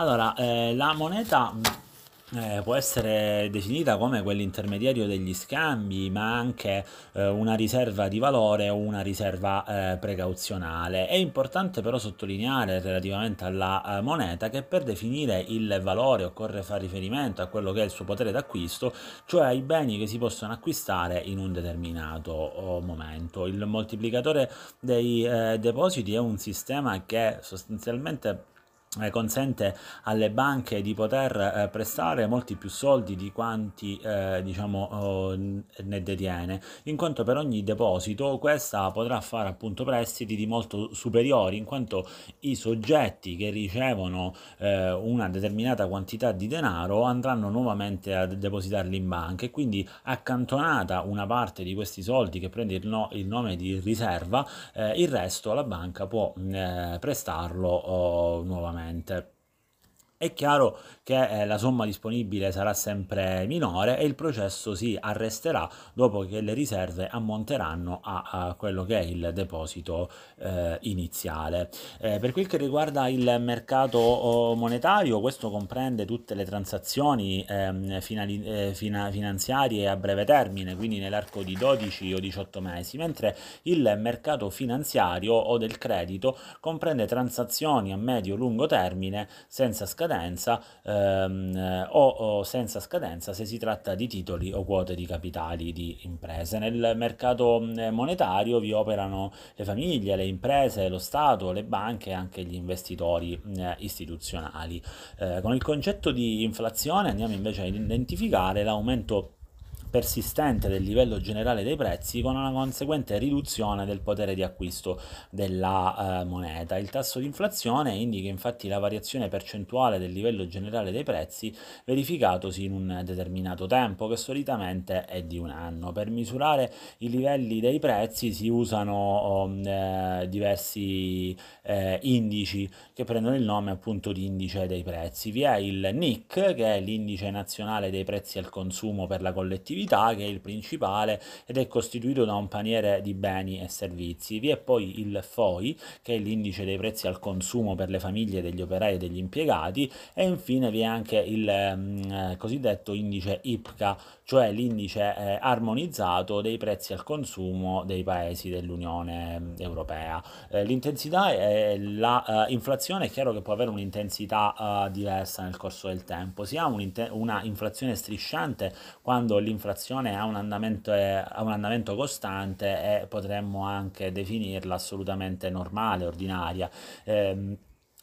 Allora, eh, la moneta eh, può essere definita come quell'intermediario degli scambi, ma anche eh, una riserva di valore o una riserva eh, precauzionale. È importante però sottolineare relativamente alla eh, moneta che per definire il valore occorre fare riferimento a quello che è il suo potere d'acquisto, cioè ai beni che si possono acquistare in un determinato oh, momento. Il moltiplicatore dei eh, depositi è un sistema che sostanzialmente consente alle banche di poter eh, prestare molti più soldi di quanti eh, diciamo oh, ne detiene. In quanto per ogni deposito questa potrà fare appunto prestiti di molto superiori in quanto i soggetti che ricevono eh, una determinata quantità di denaro andranno nuovamente a depositarli in banca. E quindi accantonata una parte di questi soldi che prende il, no, il nome di riserva eh, il resto la banca può eh, prestarlo oh, nuovamente sicuramente. È chiaro che eh, la somma disponibile sarà sempre minore e il processo si arresterà dopo che le riserve ammonteranno a, a quello che è il deposito eh, iniziale. Eh, per quel che riguarda il mercato oh, monetario, questo comprende tutte le transazioni ehm, finali, eh, fina, finanziarie a breve termine, quindi nell'arco di 12 o 18 mesi, mentre il mercato finanziario o del credito comprende transazioni a medio-lungo termine senza scadenza scadenza ehm, o, o, senza scadenza se si tratta di titoli o quote di capitali di imprese. Nel mercato monetario vi operano le famiglie, le imprese, lo Stato, le banche e anche gli investitori eh, istituzionali. Eh, con il concetto di inflazione andiamo invece a identificare l'aumento persistente del livello generale dei prezzi con una conseguente riduzione del potere di acquisto della eh, moneta. Il tasso di inflazione indica infatti la variazione percentuale del livello generale dei prezzi verificatosi in un determinato tempo che solitamente è di un anno. Per misurare i livelli dei prezzi si usano oh, eh, diversi eh, indici che prendono il nome appunto di indice dei prezzi. Vi è il NIC che è l'indice nazionale dei prezzi al consumo per la collettività attività che è il principale ed è costituito da un paniere di beni e servizi. Vi è poi il FOI, che è l'indice dei prezzi al consumo per le famiglie degli operai e degli impiegati e infine vi è anche il eh, cosiddetto indice IPCA, cioè l'indice eh, armonizzato dei prezzi al consumo dei paesi dell'Unione Europea. Eh, l'intensità e l'inflazione è chiaro che può avere un'intensità eh, diversa nel corso del tempo. Si ha una inflazione strisciante quando l'inflazione l'inflazione ha un andamento, ha un andamento costante e potremmo anche definirla assolutamente normale, ordinaria. Eh,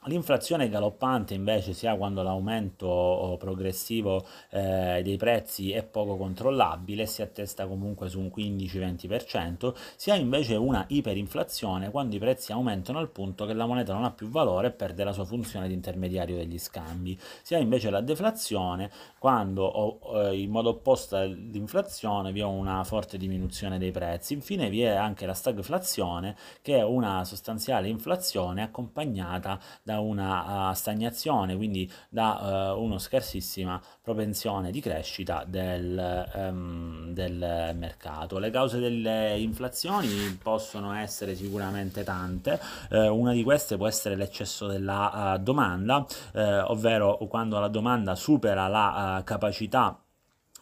L'inflazione galoppante invece si ha quando l'aumento oh, progressivo eh, dei prezzi è poco controllabile, si attesta comunque su un 15-20%, si ha invece una iperinflazione quando i prezzi aumentano al punto che la moneta non ha più valore e perde la sua funzione di intermediario degli scambi. Si ha invece la deflazione quando oh, eh, in modo opposto all'inflazione vi è una forte diminuzione dei prezzi. Infine vi è anche la stagflazione che è una sostanziale inflazione accompagnata da da una uh, stagnazione, quindi da uh, una scarsissima propensione di crescita del, um, del, mercato. Le cause delle inflazioni possono essere sicuramente tante, uh, una di queste può essere l'eccesso della domanda, ovvero quando la domanda supera la capacità eh,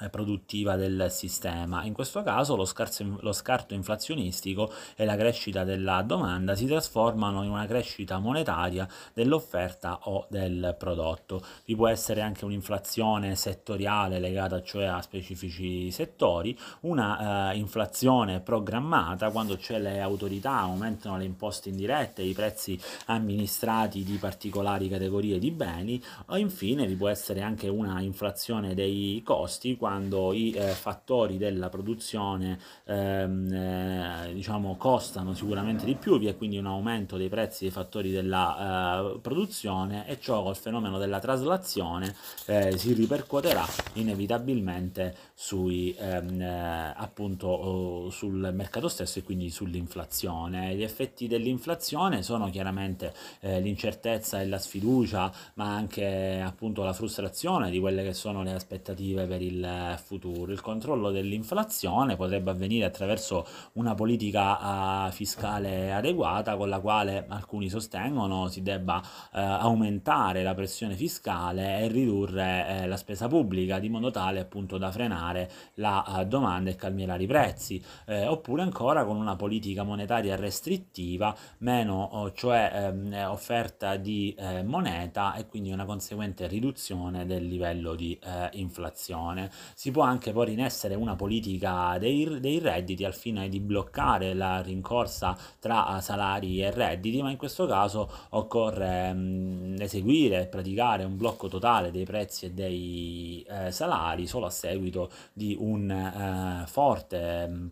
produttiva del sistema. In questo caso lo, scarso, lo, scarto inflazionistico e la crescita della domanda si trasformano in una crescita monetaria dell'offerta o del prodotto. Vi può essere anche un'inflazione settoriale legata cioè a specifici settori, una eh, inflazione programmata quando cioè le autorità aumentano le imposte indirette, i prezzi amministrati di particolari categorie di beni o infine vi può essere anche una inflazione dei costi quando i eh, fattori della produzione ehm, eh, diciamo, costano sicuramente di più, vi è quindi un aumento dei prezzi dei fattori della eh, produzione e ciò col fenomeno della traslazione eh, si ripercuoterà inevitabilmente sui, ehm, eh, appunto, sul mercato stesso e quindi sull'inflazione. Gli effetti dell'inflazione sono chiaramente eh, l'incertezza e la sfiducia, ma anche appunto la frustrazione di quelle che sono le aspettative per il eh, futuro. Il controllo dell'inflazione potrebbe avvenire attraverso una politica eh, fiscale adeguata con la quale alcuni sostengono si debba eh, aumentare la pressione fiscale e ridurre eh, la spesa pubblica di modo tale appunto da frenare la eh, domanda e calmierare i prezzi, oppure ancora con una politica monetaria restrittiva, meno cioè ehm, offerta di moneta e quindi una conseguente riduzione del livello di inflazione. Si può anche porre in essere una politica dei, dei redditi al fine di bloccare la rincorsa tra salari e redditi, ma in questo caso occorre mh, eseguire e praticare un blocco totale dei prezzi e dei eh, salari solo a seguito di un eh, forte mh,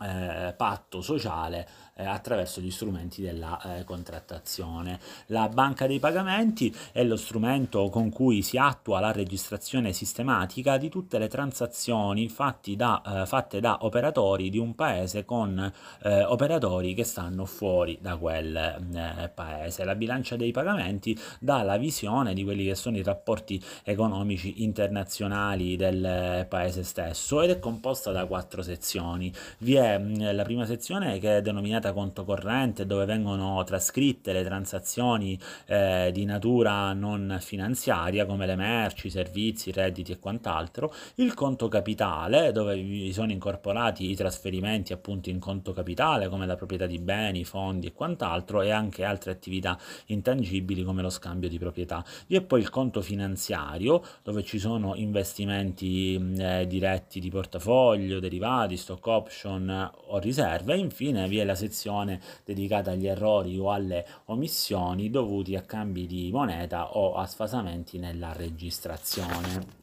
eh, patto sociale eh, attraverso gli strumenti della eh, contrattazione. La banca dei pagamenti è lo strumento con cui si attua la registrazione sistematica di tutte le transazioni da, eh, fatte da operatori di un paese con eh, operatori che stanno fuori da quel eh, paese. La bilancia dei pagamenti dà la visione di quelli che sono i rapporti economici internazionali del paese stesso ed è composta da quattro sezioni. Vi è mh, la prima sezione che è denominata denominata conto corrente dove vengono trascritte le transazioni eh, di natura non finanziaria come le merci, i servizi, i redditi e quant'altro, il conto capitale dove sono incorporati i trasferimenti appunto in conto capitale come la proprietà di beni, fondi e quant'altro e anche altre attività intangibili come lo scambio di proprietà. Vi è poi il conto finanziario dove ci sono investimenti eh, diretti di portafoglio, derivati, stock option o riserve e infine vi è la sezione sezione dedicata agli errori o alle omissioni dovuti a cambi di moneta o a sfasamenti nella registrazione.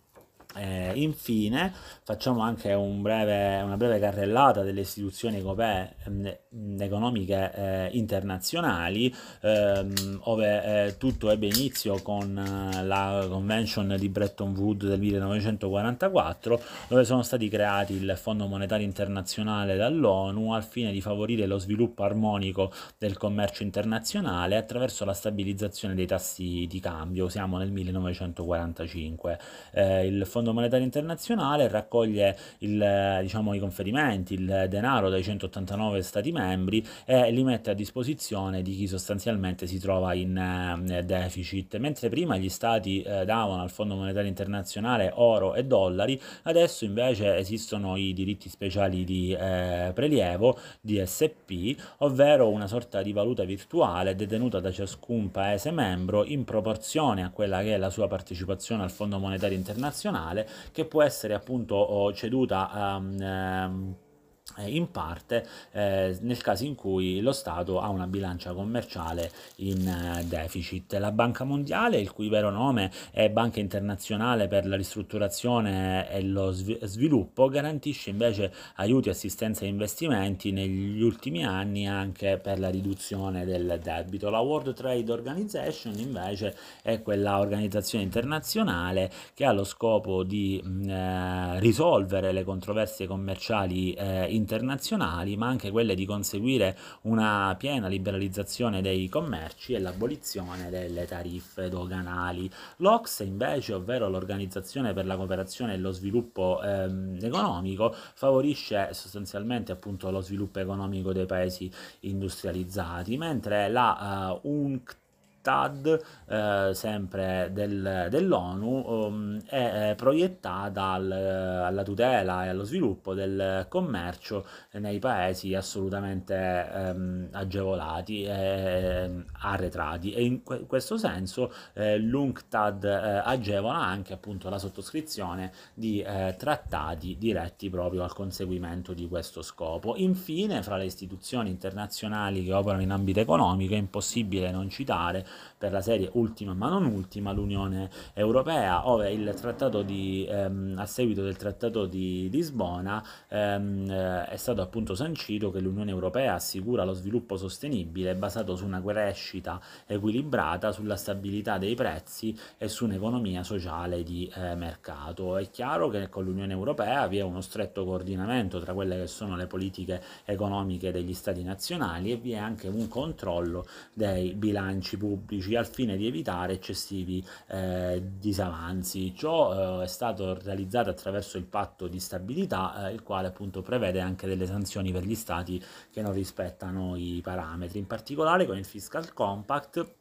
Eh, infine facciamo anche un breve, una breve carrellata delle istituzioni europee, eh, economiche eh, internazionali, ehm, ove eh, tutto ebbe inizio con eh, la Convention di Bretton Woods del 1944, dove sono stati creati il Fondo Monetario Internazionale dall'ONU al fine di favorire lo sviluppo armonico del commercio internazionale attraverso la stabilizzazione dei tassi di cambio. Siamo nel 1945. Eh, il Fondo Fondo Monetario Internazionale raccoglie il, diciamo, i conferimenti, il denaro dai 189 Stati membri e li mette a disposizione di chi sostanzialmente si trova in eh, deficit. Mentre prima gli Stati eh, davano al Fondo Monetario Internazionale oro e dollari, adesso invece esistono i diritti speciali di eh, prelievo, DSP, ovvero una sorta di valuta virtuale detenuta da ciascun Paese membro in proporzione a quella che è la sua partecipazione al Fondo Monetario Internazionale nazionale che può essere appunto ceduta um, um, eh, in parte eh, nel caso in cui lo Stato ha una bilancia commerciale in eh, deficit. La Banca Mondiale, il cui vero nome è Banca Internazionale per la ristrutturazione e lo sviluppo, garantisce invece aiuti, assistenza e investimenti negli ultimi anni anche per la riduzione del debito. La World Trade Organization invece è quella organizzazione internazionale che ha lo scopo di mh, eh, risolvere le controversie commerciali eh, internazionali, ma anche quelle di conseguire una piena liberalizzazione dei commerci e l'abolizione delle tariffe doganali. L'Ox invece, ovvero l'Organizzazione per la cooperazione e lo sviluppo ehm, economico, favorisce sostanzialmente appunto lo sviluppo economico dei paesi industrializzati, mentre la uh, UNCT TAD, eh, sempre del, dell'ONU, um, è eh, proiettata al, alla tutela e allo sviluppo del commercio nei paesi assolutamente ehm, agevolati e arretrati e in que- questo senso eh, l'UNCTAD eh, agevola anche appunto la sottoscrizione di eh, trattati diretti proprio al conseguimento di questo scopo. Infine, fra le istituzioni internazionali che operano in ambito economico è impossibile non citare per la serie ultima ma non ultima l'Unione Europea, ove il trattato di, ehm, a seguito del trattato di Lisbona ehm, eh, è stato appunto sancito che l'Unione Europea assicura lo sviluppo sostenibile basato su una crescita equilibrata, sulla stabilità dei prezzi e su un'economia sociale di eh, mercato. È chiaro che con l'Unione Europea vi è uno stretto coordinamento tra quelle che sono le politiche economiche degli Stati nazionali e vi è anche un controllo dei bilanci pubblici pubblici al fine di evitare eccessivi eh, disavanzi. Ciò eh, è stato realizzato attraverso il patto di stabilità, eh, il quale appunto prevede anche delle sanzioni per gli stati che non rispettano i parametri. In particolare con il Fiscal Compact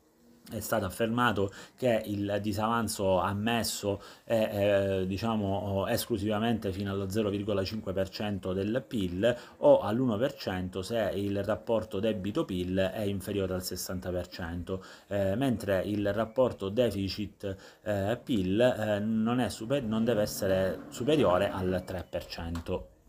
è stato affermato che il disavanzo ammesso è eh, diciamo esclusivamente fino allo 0,5% del PIL o all'1% se il rapporto debito PIL è inferiore al 60%, eh, mentre il rapporto deficit eh, PIL non, non deve essere superiore al 3%.